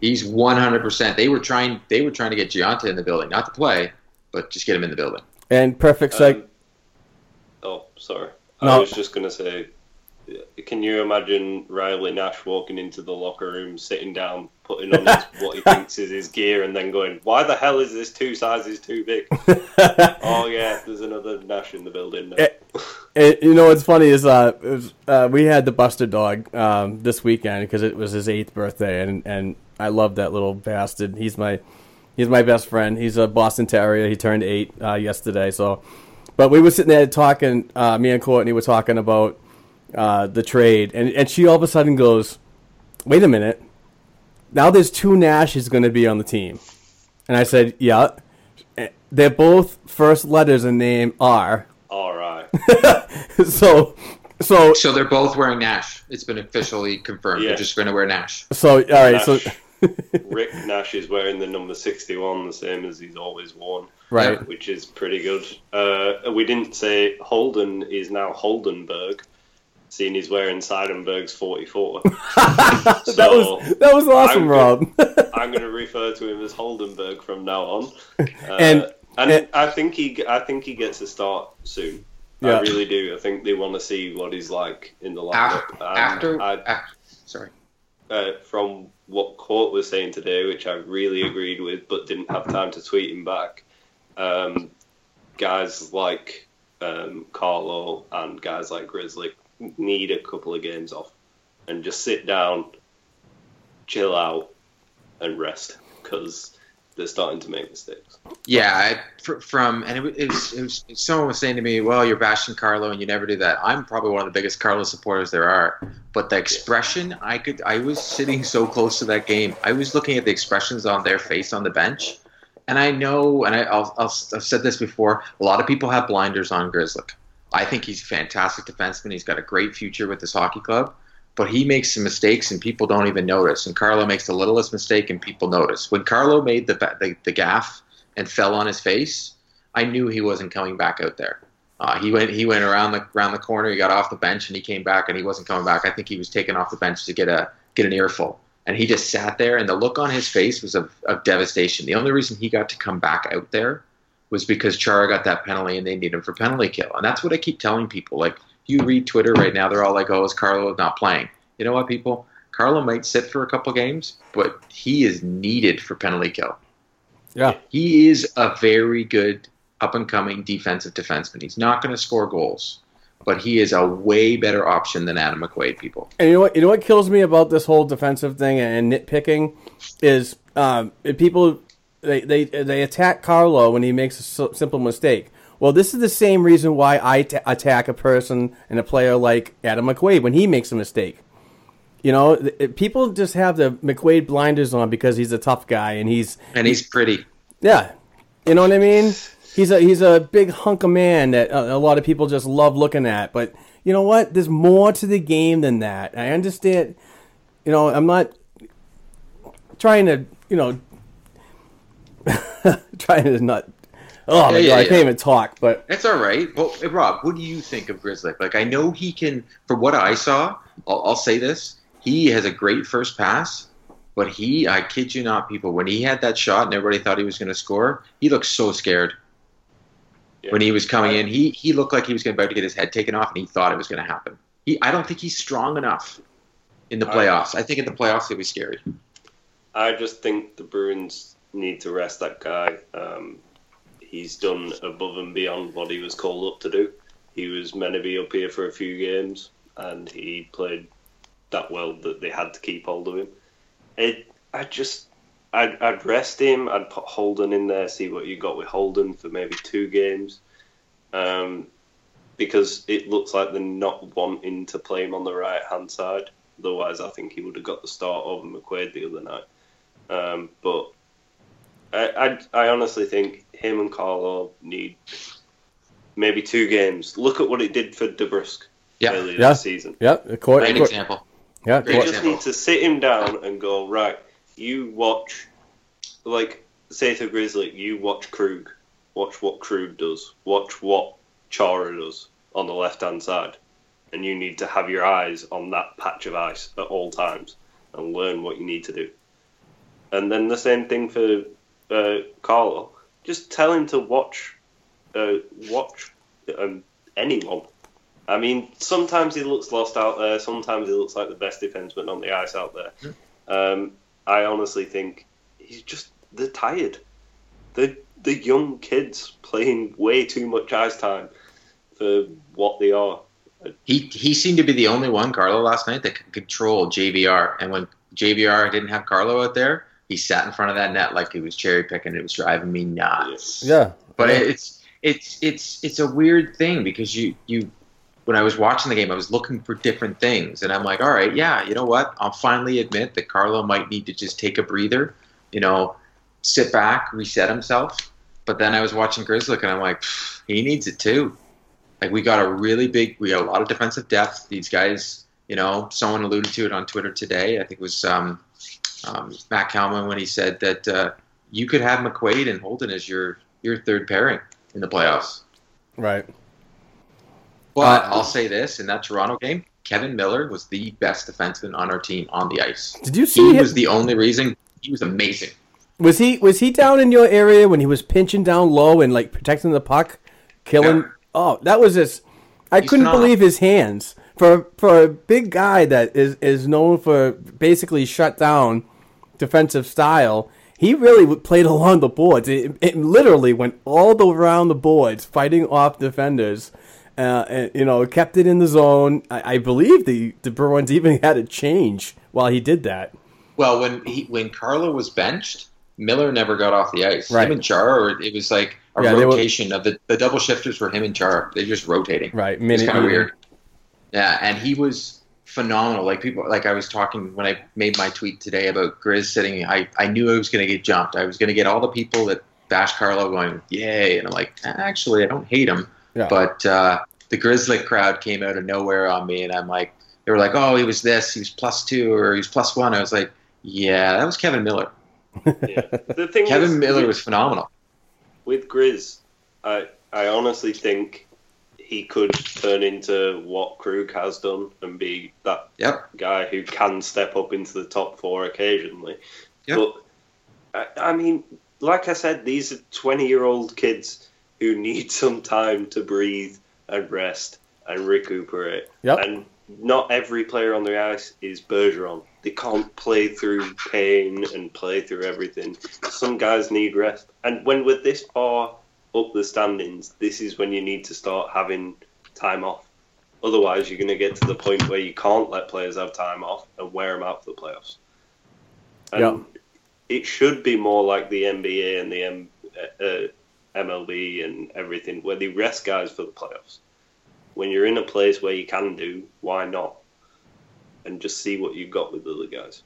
he's 100%. They were trying they were trying to get Gionta in the building, not to play, but just get him in the building. And perfect seg. Um, oh, sorry. No. I was just going to say, can you imagine Riley Nash walking into the locker room, sitting down, putting on his, what he thinks is his gear, and then going, "Why the hell is this two sizes too big?" *laughs* oh yeah, there's another Nash in the building. Eh, And, you know what's funny is uh, it was, uh, we had the Buster dog um, this weekend because it was his eighth birthday, and, and I love that little bastard. He's my he's my best friend. He's a Boston Terrier. He turned eight uh, yesterday. So, but we were sitting there talking. Uh, me and Courtney were talking about uh, the trade, and and she all of a sudden goes, "Wait a minute, now there's two Nashes going to be on the team," and I said, "Yeah, they're both first letters in name R." All right. *laughs* so, so So they're both wearing Nash. It's been officially confirmed. Yeah. They're just going to wear Nash. so all right, so *laughs* Rick Nash is wearing the number 61, the same as he's always worn. right. Which is pretty good. Uh, we didn't say Holden is now Holdenberg, seeing he's wearing Seidenberg's 44. *laughs* that was that was awesome, I'm Rob. *laughs* I'm going to refer to him as Holdenberg from now on. Uh, And- and and- I think he I think he gets a start soon. Yeah. I really do. I think they want to see what he's like in the lineup. After, And after, I, af- sorry. uh, from what Court was saying today, which I really agreed with, but didn't have time to tweet him back. Um, guys like um, Carlo and guys like Grizzly need a couple of games off and just sit down, chill out, and rest because they're starting to make mistakes. Yeah, I, from and it, wa- it, was, it was someone was saying to me, "Well, you're bashing Carlo, and you never do that." I'm probably one of the biggest Carlo supporters there are, but the expression I could, I was sitting so close to that game, I was looking at the expressions on their face on the bench, and I know, and I, I'll, I'll, I've said this before, a lot of people have blinders on Grizzly. I think he's a fantastic defenseman. He's got a great future with this hockey club, but he makes some mistakes and people don't even notice. And Carlo makes the littlest mistake and people notice. When Carlo made the the, the gaff and fell on his face, I knew he wasn't coming back out there. Uh, he went he went around the around the corner. He got off the bench and he came back and he wasn't coming back. I think he was taken off the bench to get a get an earful. And he just sat there and the look on his face was of, of devastation. The only reason he got to come back out there was because Chara got that penalty and they need him for penalty kill. And that's what I keep telling people. Like you read Twitter right now, they're all like, "Oh, is Carlo not playing?" You know what, people? Carlo might sit for a couple games, but he is needed for penalty kill. Yeah. He is a very good up and coming defensive defenseman. He's not going to score goals, but he is a way better option than Adam McQuaid. People. And you know what? You know what kills me about this whole defensive thing and nitpicking is um, people they, they they attack Carlo when he makes a simple mistake. Well, this is the same reason why I attack a person and a player like Adam McQuaid when he makes a mistake. You know, th- people just have the McQuaid blinders on because he's a tough guy and he's And he's pretty. yeah, you know what I mean. He's a he's a big hunk of man that a, a lot of people just love looking at. But you know what? There's more to the game than that. I understand. You know, I'm not trying to you know *laughs* trying to not. Oh my Yeah, yeah, god, I can't even talk. But It's all right. Well, hey, Rob, what do you think of Grizzly? Like, I know he can. For what I saw, I'll, I'll say this: he has a great first pass, but he, I kid you not, people, when he had that shot and everybody thought he was going to score, he looked so scared. Yeah. When he was coming in, he he looked like he was about to get his head taken off, and he thought it was going to happen. He, I don't think he's strong enough in the playoffs. I think in the playoffs he'll be scary. I just think the Bruins need to rest that guy. Um, he's done above and beyond what he was called up to do. He was meant to be up here for a few games, and he played that well that they had to keep hold of him. It, I just, I'd, I'd rest him. I'd put Holden in there, see what you got with Holden for maybe two games, um, because it looks like they're not wanting to play him on the right hand side. Otherwise, I think he would have got the start over McQuaid the other night. Um, but I, I, I honestly think him and Carlo need maybe two games. Look at what it did for DeBrusk Yeah. earlier Yeah. this season. yeah, the court, Great court- example. yeah, They just example. need to sit him down and go right. You watch, like say to Grizzly, you watch Krug. Watch what Krug does. Watch what Chara does on the left hand side, and you need to have your eyes on that patch of ice at all times and learn what you need to do. And then the same thing for uh, Carlo. Just tell him to watch, uh, watch um, anyone. I mean, sometimes he looks lost out there. Sometimes he looks like the best defenseman on the ice out there. Um, I honestly think he's just they're tired. The the young kids playing way too much ice time for what they are. He he seemed to be the only one, Carlo, last night that could control JVR. And when JVR didn't have Carlo out there, he sat in front of that net like he was cherry picking. It was driving me nuts. yeah. But it's it's it's it's a weird thing because you you when I was watching the game, I was looking for different things, and I'm like, all right, yeah, you know what? I'll finally admit that Carlo might need to just take a breather, you know, sit back, reset himself. But then I was watching Grizzly, and I'm like, he needs it too. Like we got a really big, we got a lot of defensive depth. These guys, you know, someone alluded to it on Twitter today. I think it was um, um, Matt Kalman when he said that uh, you could have McQuaid and Holden as your your third pairing in the playoffs. Right. But Uh, I'll say this: in that Toronto game, Kevan Miller was the best defenseman on our team on the ice. Did you He see him? was the only reason. He was amazing. Was he was he down in your area when he was pinching down low and like protecting the puck, killing? Yeah. Oh, that was just. I He's couldn't phenomenal. believe his hands for for a big guy that is is known for basically shut down defensive style. He really played along the boards. It, it literally went all the around the boards, fighting off defenders. Uh, and, you know, kept it in the zone. I, I believe the the Bruins even *laughs* had a change while he did that. Well, when he when Carlo was benched, Miller never got off the ice. Right. Him and Char, it was like a Yeah, they were- rotation of the the double shifters were him and Char. They're just rotating. Right, It's kind of weird. Yeah, and he was phenomenal. Like people, like I was talking when I made my tweet today about Grizz sitting. I I knew I was going to get jumped. I was going to get all the people that bash Carlo going, yay, and I'm like, actually, I don't hate him. Yeah. But uh, the Grizzly crowd came out of nowhere on me, and I'm like, they were like, oh, he was this, he was plus two, or he was plus one. I was like, yeah, that was Kevan Miller. Yeah. *laughs* The thing Kevan is, Miller with, was phenomenal. with Grizz, I I honestly think he could turn into what Krug has done and be that Yep. guy who can step up into the top four occasionally. Yep. But I, I mean, like I said, these are twenty-year-old kids who *laughs* need some time to breathe and rest and recuperate. Yep. And not every player on the ice is Bergeron. They can't play through pain and play through everything. Some guys need rest. And when we're this far up the standings, this is when you need to start having time off. Otherwise, you're going to get to the point where you can't let players have time off and wear them out for the playoffs. And Yeah. it should be more like the NBA and the M, uh, MLB and everything, where they rest guys for the playoffs. When you're in a place where you can do, why not? And just see what you've got with the other guys.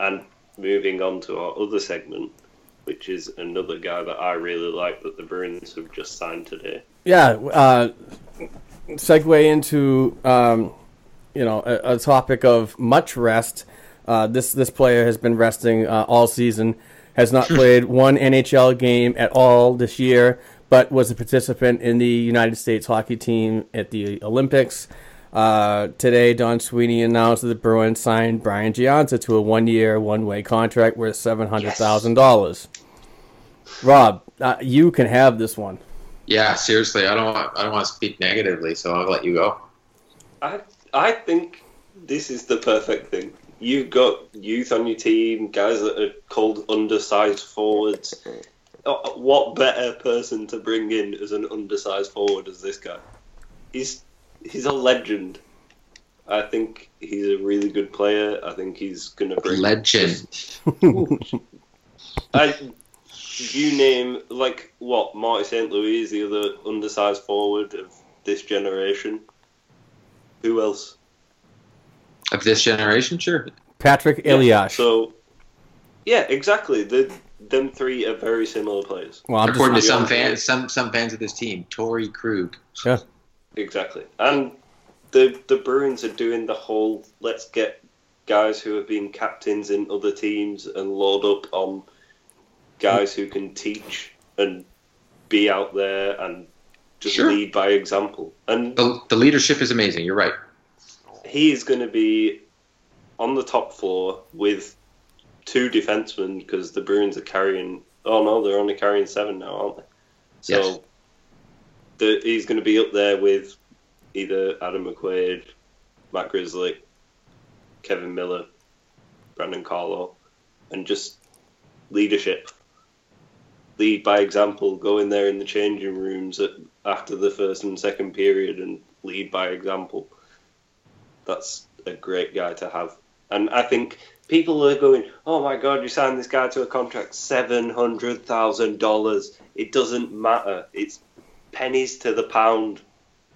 And moving on to our other segment, which is another guy that I really like that the Bruins have just signed today. Yeah, uh, segue into um, you know a, a topic of much rest. Uh, this this player has been resting uh, all season, has not played one NHL game at all this year, but was a participant in the United States hockey team at the Olympics. Uh, today, Don Sweeney announced that the Bruins signed Brian Gionta to a one-year, one-way contract worth seven hundred thousand dollars. Rob, uh, you can have this one. Yeah, seriously, I don't want, I don't want to speak negatively, so I'll let you go. I I think this is the perfect thing. You've got youth on your team, guys that are called undersized forwards. Uh, What better person to bring in as an undersized forward as this guy? He's he's a legend. I think he's a really good player. I think he's gonna bring Legend. *laughs* I, you name like what Marty St. Louis is the other undersized forward of this generation. Who else? Of this generation, sure. Patrick Yeah, Elias. So, yeah, exactly. The, them three are very similar players. well, I'm According just, to some fans, some some fans of this team, Torey Krug. yeah. Exactly. And the the Bruins are doing the whole let's get guys who have been captains in other teams and load up on guys who can teach and be out there and just Sure. lead by example. And The, the leadership is amazing. You're right. he is going to be on the top floor with two defensemen because the Bruins are carrying. Oh no, they're only carrying seven now, aren't they? So Yes. He's going to be up there with either Adam McQuaid, Matt Grizzly, Kevan Miller, Brandon Carlo, and just leadership. Lead by example. Go in there in the changing rooms at, after the first and second period and lead by example that's a great guy to have. And I think people are going, "Oh my God, you signed this guy to a contract seven hundred thousand dollars." It doesn't matter. It's pennies to the pound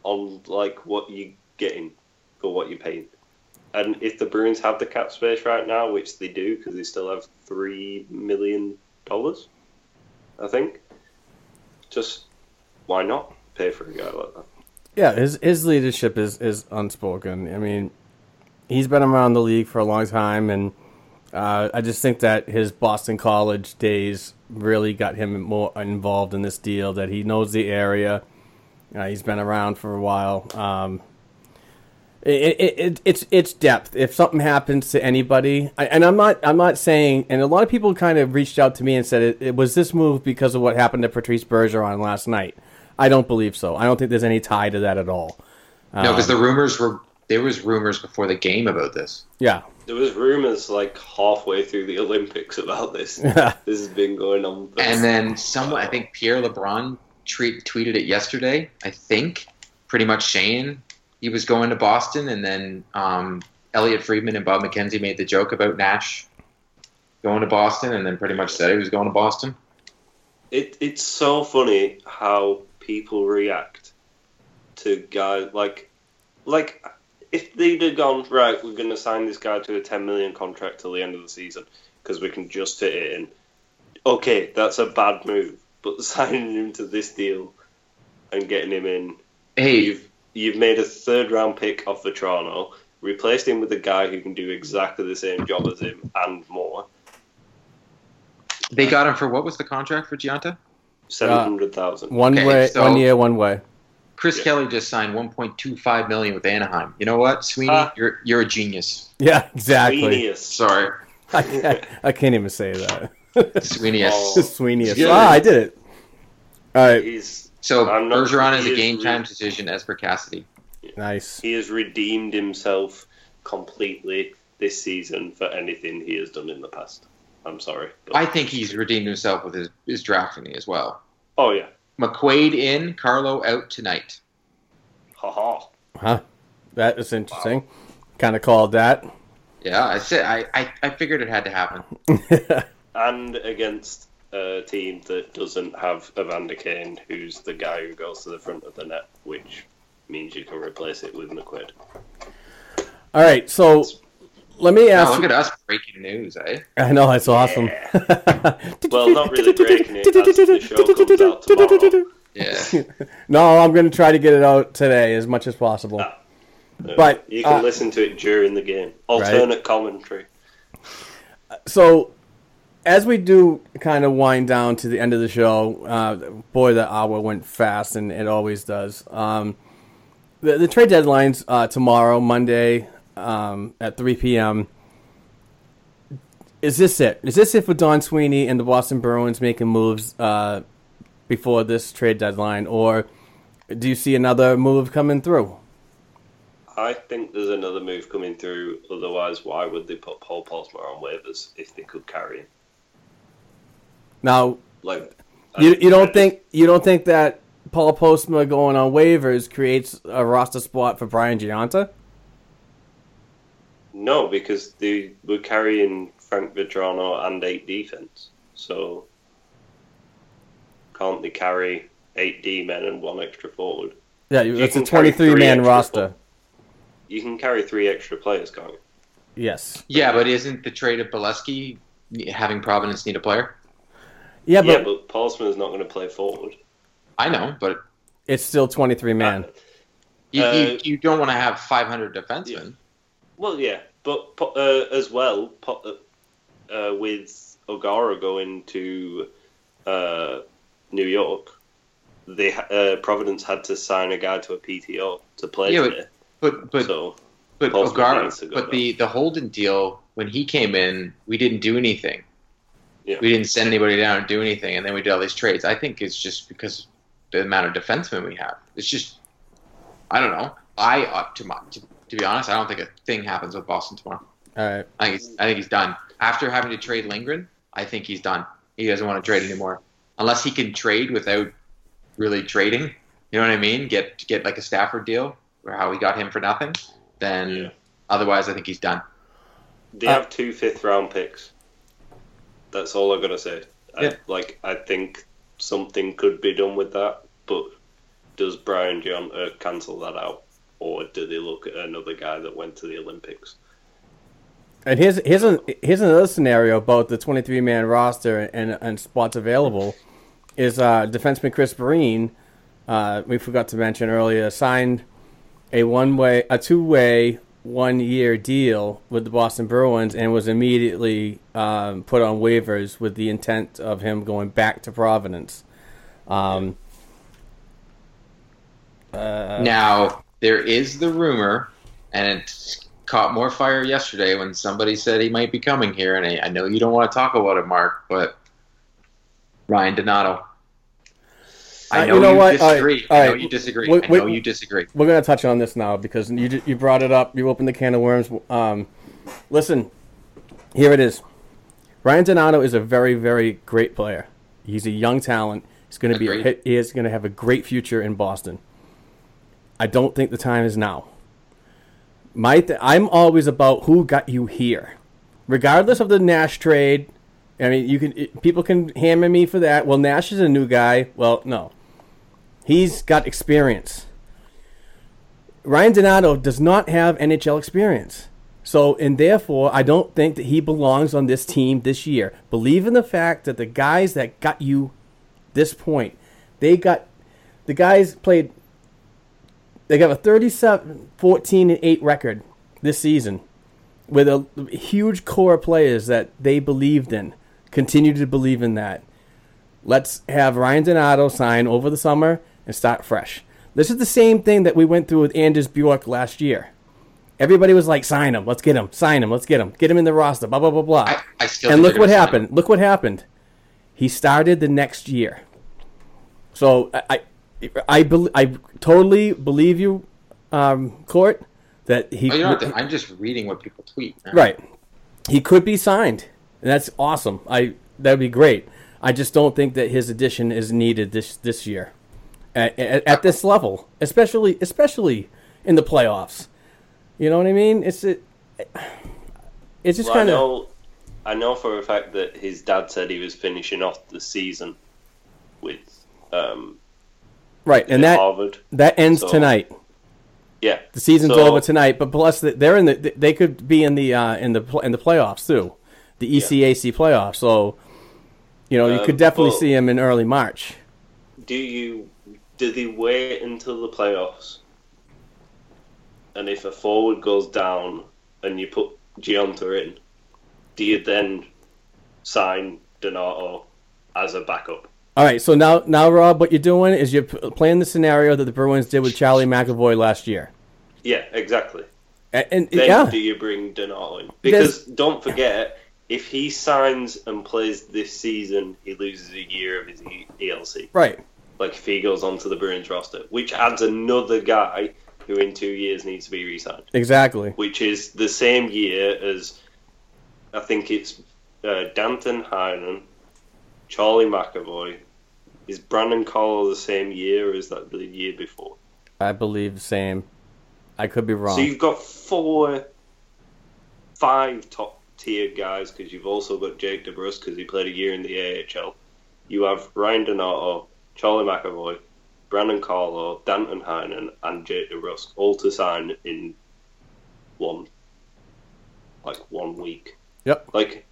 on like what you're getting for what you're paying. And if the Bruins have the cap space right now, which they do because they still have three million dollars, I think, just why not pay for a guy like that? Yeah, his his leadership is is unspoken. I mean, he's been around the league for a long time, and uh, I just think that his Boston College days really got him more involved in this deal. That he knows the area. Uh, he's been around for a while. Um, it, it, it, it's it's depth. If something happens to anybody, I, and I'm not I'm not saying, and a lot of people kind of reached out to me and said it, was this move because of what happened to Patrice Bergeron last night. I don't believe so. I don't think there's any tie to that at all. No, because Um, the rumors were there was rumors before the game about this. yeah, There was rumors like halfway through the *laughs* Olympics about this. *laughs* this has been going on. For And then someone, I think Pierre LeBrun tweet, tweeted it yesterday. I think pretty much Shane he was going to Boston, and then um, Elliotte Friedman and Bob McKenzie made the joke about Nash going to Boston, and then pretty much said he was going to Boston. It it's so funny how people react to guys like like if they'd have gone right, we're going to sign this guy to a ten million contract till the end of the season because we can just fit it in. Okay, that's a bad move, but *laughs* signing him to this deal and getting him in, Hey, you've you've made a third round pick off Vatrano, replaced him with a guy who can do exactly the same job as him and more. they got him for what was the contract for Gionta? Seven hundred thousand. one Okay, way, so- one year, one way. Chris Yeah. Kelly just signed 1.25 million with Anaheim. You know what, Sweeney, Ah. you're you're a genius. Yeah, exactly. Genius. Sorry, *laughs* I can't, I can't even say that. *laughs* Sweeney. Oh. Sweeney. Yeah. Ah, I did it. All right, He's So I'm not- Bergeron is he a is game time re- decision as per Cassidy. nice. he has redeemed himself completely this season for anything he has done in the past. I'm sorry. but- I think he's redeemed himself with his, his drafting as well. oh yeah. McQuaid in, Carlo out tonight. Ha ha. Huh? That is interesting. Kind of called that. Yeah, I said I, I, I figured it had to happen. *laughs* And against a team that doesn't have Evander Kane, who's the guy who goes to the front of the net, which means you can replace it with McQuaid. All right, so let me ask. Wow, ask. look at us breaking news, eh? I know it's awesome. *laughs* Well, not really breaking it the show comes out tomorrow. Yeah. no, I'm going to try to get it out today as much as possible. Ah. But You can uh, listen to it during the game. Alternate commentary. so as we do kind of wind down to the end of the show, uh, boy, the hour went fast, and it always does. Um, the, the trade deadline's uh, tomorrow, Monday, um, at 3 p.m. Is this it? Is this it for Don Sweeney and the Boston Bruins making moves uh, before this trade deadline, or do you see another move coming through? I think there's another move coming through. Otherwise, why would they put Paul Postma on waivers if they could carry him? Now, Like, You, you I don't think you don't think that Paul Postma going on waivers creates a roster spot for Brian Gionta? No, because they were carrying Frank Vatrano and eight defense. So can't they carry eight D men and one extra forward? Yeah, You it's a twenty-three man roster. for- You can carry three extra players, can't you? Yes. Yeah, but isn't the trade of Beleskey having Providence need a player? Yeah, but yeah, but Postma's not going to play forward. I know, but it's still twenty-three man. you, Uh, you, you don't want to have 500 defensemen. Well, yeah, but uh, as well, uh, with O'Gara going to uh, New York, they uh, Providence had to sign a guy to a PTO to play Yeah, there. But but so but Paul's O'Gara, needs to go but the the Holden deal when he came in, we didn't do anything. Yeah. We didn't send anybody down and do anything, and then we did all these trades. I think it's just because the amount of defensemen we have. It's just I don't know. I uh, to my to, to be honest, I don't think a thing happens with Boston tomorrow. All right. I think he's I think he's done. After having to trade Lindgren, I think he's done. He doesn't want to trade anymore unless he can trade without really trading. You know what I mean? Get get like a Stafford deal, or how we got him for nothing. Then Yeah. otherwise, I think he's done. they Uh, have two fifth round picks. That's all I gotta say. Yeah. I, like I think something could be done with that, but does Brian Gionta cancel that out, or do they look at another guy that went to the Olympics? And here's here's an, here's another scenario about the 23 man roster and and spots available. Is uh, defenseman Chris Breen, uh, we forgot to mention earlier, signed a one way a two way one year deal with the Boston Bruins and was immediately um, put on waivers with the intent of him going back to Providence. Um, now there is the rumor, and it caught more fire yesterday when somebody said he might be coming here. And I, I know you don't want to talk about it, Mark, but Ryan Donato. I Uh, know you you, know what? Disagree. all I know you disagree. Wait, I know you disagree. We're gonna touch on this now because you you brought it up. You opened the can of worms. Um, listen, here it is. Ryan Donato is a very very great player. He's a young talent. He's going to be a hit. He is going to have a great future in Boston. I don't think the time is now. My th- I'm always about who got you here, regardless of the Nash trade. I mean, you can it, people can hammer me for that. Well, Nash is a new guy. Well, no, he's got experience. Ryan Donato does not have NHL experience. So, and therefore, I don't think that he belongs on this team this year. Believe in the fact that the guys that got you this point, they got, the guys played, they got a 37, 14, and 8 record this season with a huge core of players that they believed in, continue to believe in that. Let's have Ryan Donato sign over the summer and start fresh. This is the same thing that we went through with Anders Bjork last year. Everybody was like, sign him, let's get him, sign him, let's get him, get him in the roster, blah, blah, blah, blah. I, I and look what happened. him. Look what happened. He started the next year. So I, I, I, bel I totally believe you, um, Court, that he Oh, you don't I'm just reading what people tweet. Right. He could be signed. And that's awesome. I that'd be great. I just don't think that his addition is needed this this year. At, at, at this level, especially especially in the playoffs. You know what I mean? It's it it's just Well, kind of know, I know for a fact that his dad said he was finishing off the season with um, right, and that Harvard. that ends So- tonight. Yeah, The season's So- over tonight, but plus they're in the they could be in the uh, in the in the playoffs too, the ECAC playoffs. So, you know, you Um, could definitely well- see him in early March. Do you do they wait until the playoffs? And if a forward goes down and you put Gionta in, do you then sign Donato as a backup? All right, so now, now, Rob, what you're doing is you're playing the scenario that the Bruins did with Charlie McAvoy last year, Yeah, exactly. and, and Then yeah, do you bring Donato in? Because don't forget, if he signs and plays this season, he loses a year of his ELC. right, Like if he goes onto the Bruins roster, which adds another guy who in two years needs to be re-signed. exactly. which is the same year as I think it's uh, Danton Heinen, Charlie McAvoy. Is Brandon Carlo the same year or is that the year before? I believe the same. I could be wrong. So you've got four, five top tier guys because you've also got Jake DeBrusk because he played a year in the AHL. You have Ryan Donato, Charlie McAvoy, Brandon Carlo, Danton Heinen, and Jake DeBrusk all to sign in one, like one week. yep. Like,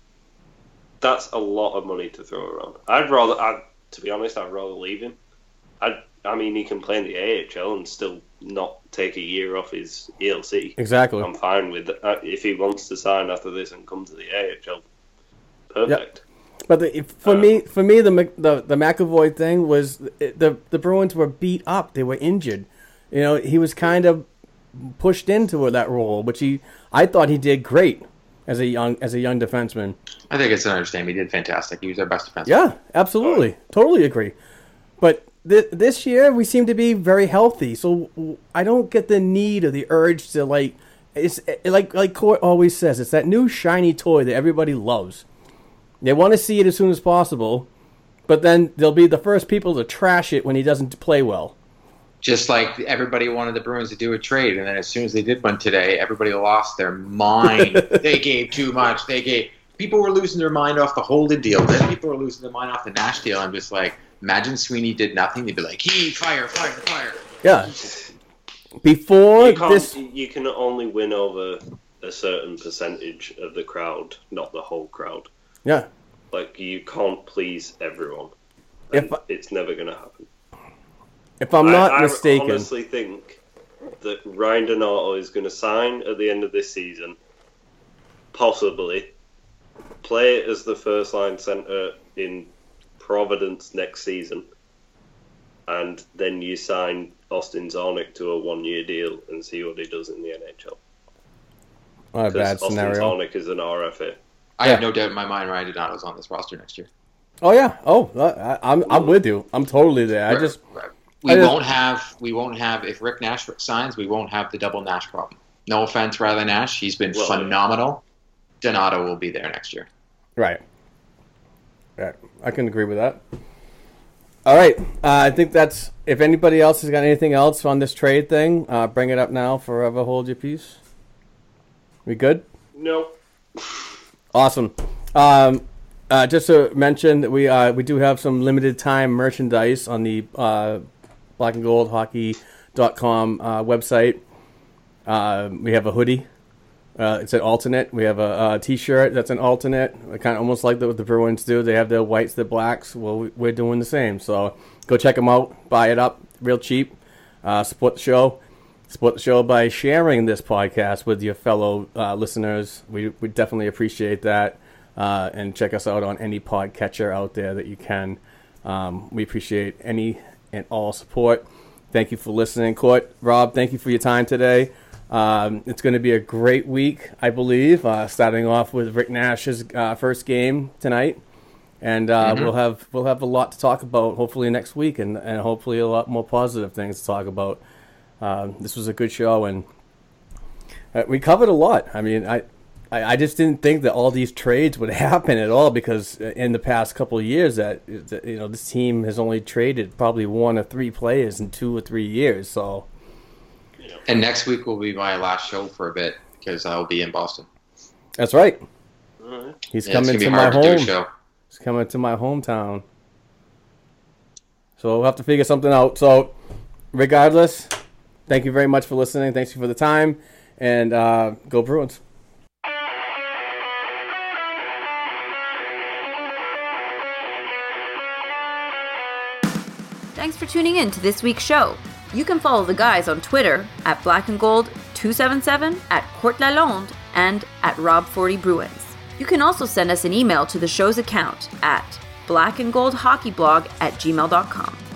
that's a lot of money to throw around. I'd rather, I'd, to be honest, I'd rather leave him. I, I mean, he can play in the AHL and still not take a year off his ELC. Exactly. I'm fine with that. Uh, If he wants to sign after this and come to the AHL, perfect. But the, for me, for me, the the the McAvoy thing was the the Bruins were beat up. They were injured. You know, he was kind of pushed into that role, which he I thought he did great as a young as a young defenseman. I think it's an understatement. He did fantastic. He was our best defenseman. Yeah, absolutely, totally agree. But th- this year we seem to be very healthy, so I don't get the need or the urge to like. It's like like Court always says, it's that new shiny toy that everybody loves. They want to see it as soon as possible, but then they'll be the first people to trash it when he doesn't play well. Just like everybody wanted the Bruins to do a trade, and then as soon as they did one today, everybody lost their mind. *laughs* they gave too much. They gave people were losing their mind off the Holden deal. Then people were losing their mind off the Nash deal. I'm just like, Imagine Sweeney did nothing; they'd be like, "He fire, fire, fire." Yeah. Before You can't. this, You can only win over a certain percentage of the crowd, not the whole crowd. yeah, Like you can't please everyone. If I- it's never going to happen. If I'm not I, I mistaken, honestly think that Ryan Donato is going to sign at the end of this season, possibly play as the first line centre in Providence next season, and then you sign Austin Czarnik to a one year deal and see what he does in the NHL. not a bad Because Austin scenario. Czarnik is an RFA. I Yeah. have no doubt in my mind Ryan Donato's on this roster next year. Oh yeah. Oh, I, I'm I'm with you. I'm totally there. I just we I just- won't have we won't have if Rick Nash signs, we won't have the double Nash problem. No offense, Riley Nash, he's been Well, phenomenal. Donato will be there next year. right. Right. I can agree with that. All right. Uh, I think that's. If anybody else has got anything else on this trade thing, uh, bring it up now. Forever hold your peace. We good? No. Awesome. Um, uh, just to mention that we uh, we do have some limited time merchandise on the uh, black and gold hockey.com uh, website. Uh, we have a hoodie. Uh, it's an alternate. We have a, a t-shirt that's an alternate. Kind of almost like the, what the Bruins do. They have their whites, their blacks. Well, we- we're doing the same. So go check them out. Buy it up, real cheap. Uh, support the show. Support the show by sharing this podcast with your fellow uh, listeners. We we definitely appreciate that. Uh, and check us out on any podcatcher out there that you can. Um, we appreciate any and all support. Thank you for listening, Court. Rob, thank you for your time today. Um, it's going to be a great week, I believe. Uh, starting off with Rick Nash's uh, first game tonight, and uh, we'll have we'll have a lot to talk about. Hopefully next week, and, and hopefully a lot more positive things to talk about. Um, this was a good show, and uh, we covered a lot. I mean, I, I I just didn't think that all these trades would *laughs* happen at all because in the past couple of years that, that you know this team has only traded probably one or three players in two or three years. So And next week will be my last show for a bit because I'll be in Boston. that's right. He's Yeah, coming gonna my to home. show. He's coming to my hometown. So we'll have to figure something out. So, regardless, thank you very much for listening. Thanks you for the time, and uh, go Bruins. Thanks for tuning in to this week's show. You can follow the guys on Twitter at Black and Gold 277, at Court Lalonde, and at Rob40 Bruins. You can also send us an email to the show's account at blackandgoldhockeyblog at gmail.com.